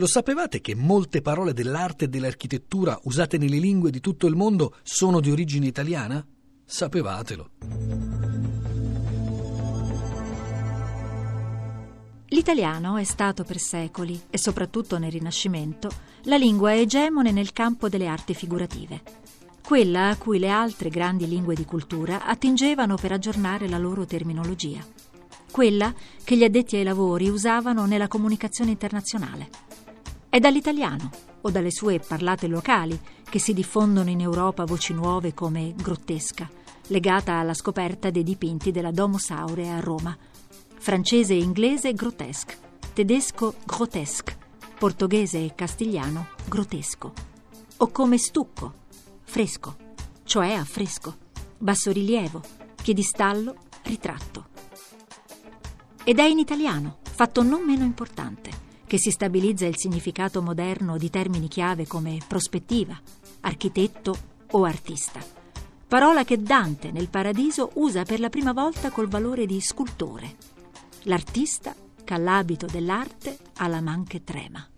Lo sapevate che molte parole dell'arte e dell'architettura usate nelle lingue di tutto il mondo sono di origine italiana? Sapevatelo. L'italiano è stato per secoli, e soprattutto nel Rinascimento, la lingua egemone nel campo delle arti figurative, quella a cui le altre grandi lingue di cultura attingevano per aggiornare la loro terminologia, quella che gli addetti ai lavori usavano nella comunicazione internazionale. È dall'italiano o dalle sue parlate locali che si diffondono in Europa voci nuove come grottesca, legata alla scoperta dei dipinti della Domus Aurea a Roma. Francese e inglese grotesque, tedesco grotesque, portoghese e castigliano grotesco. O come stucco, fresco, cioè a fresco, bassorilievo, piedistallo, ritratto. Ed è in italiano, fatto non meno importante che si stabilizza il significato moderno di termini chiave come prospettiva, architetto o artista. Parola che Dante nel Paradiso usa per la prima volta col valore di scultore. L'artista che all'abito dell'arte ha la man che trema.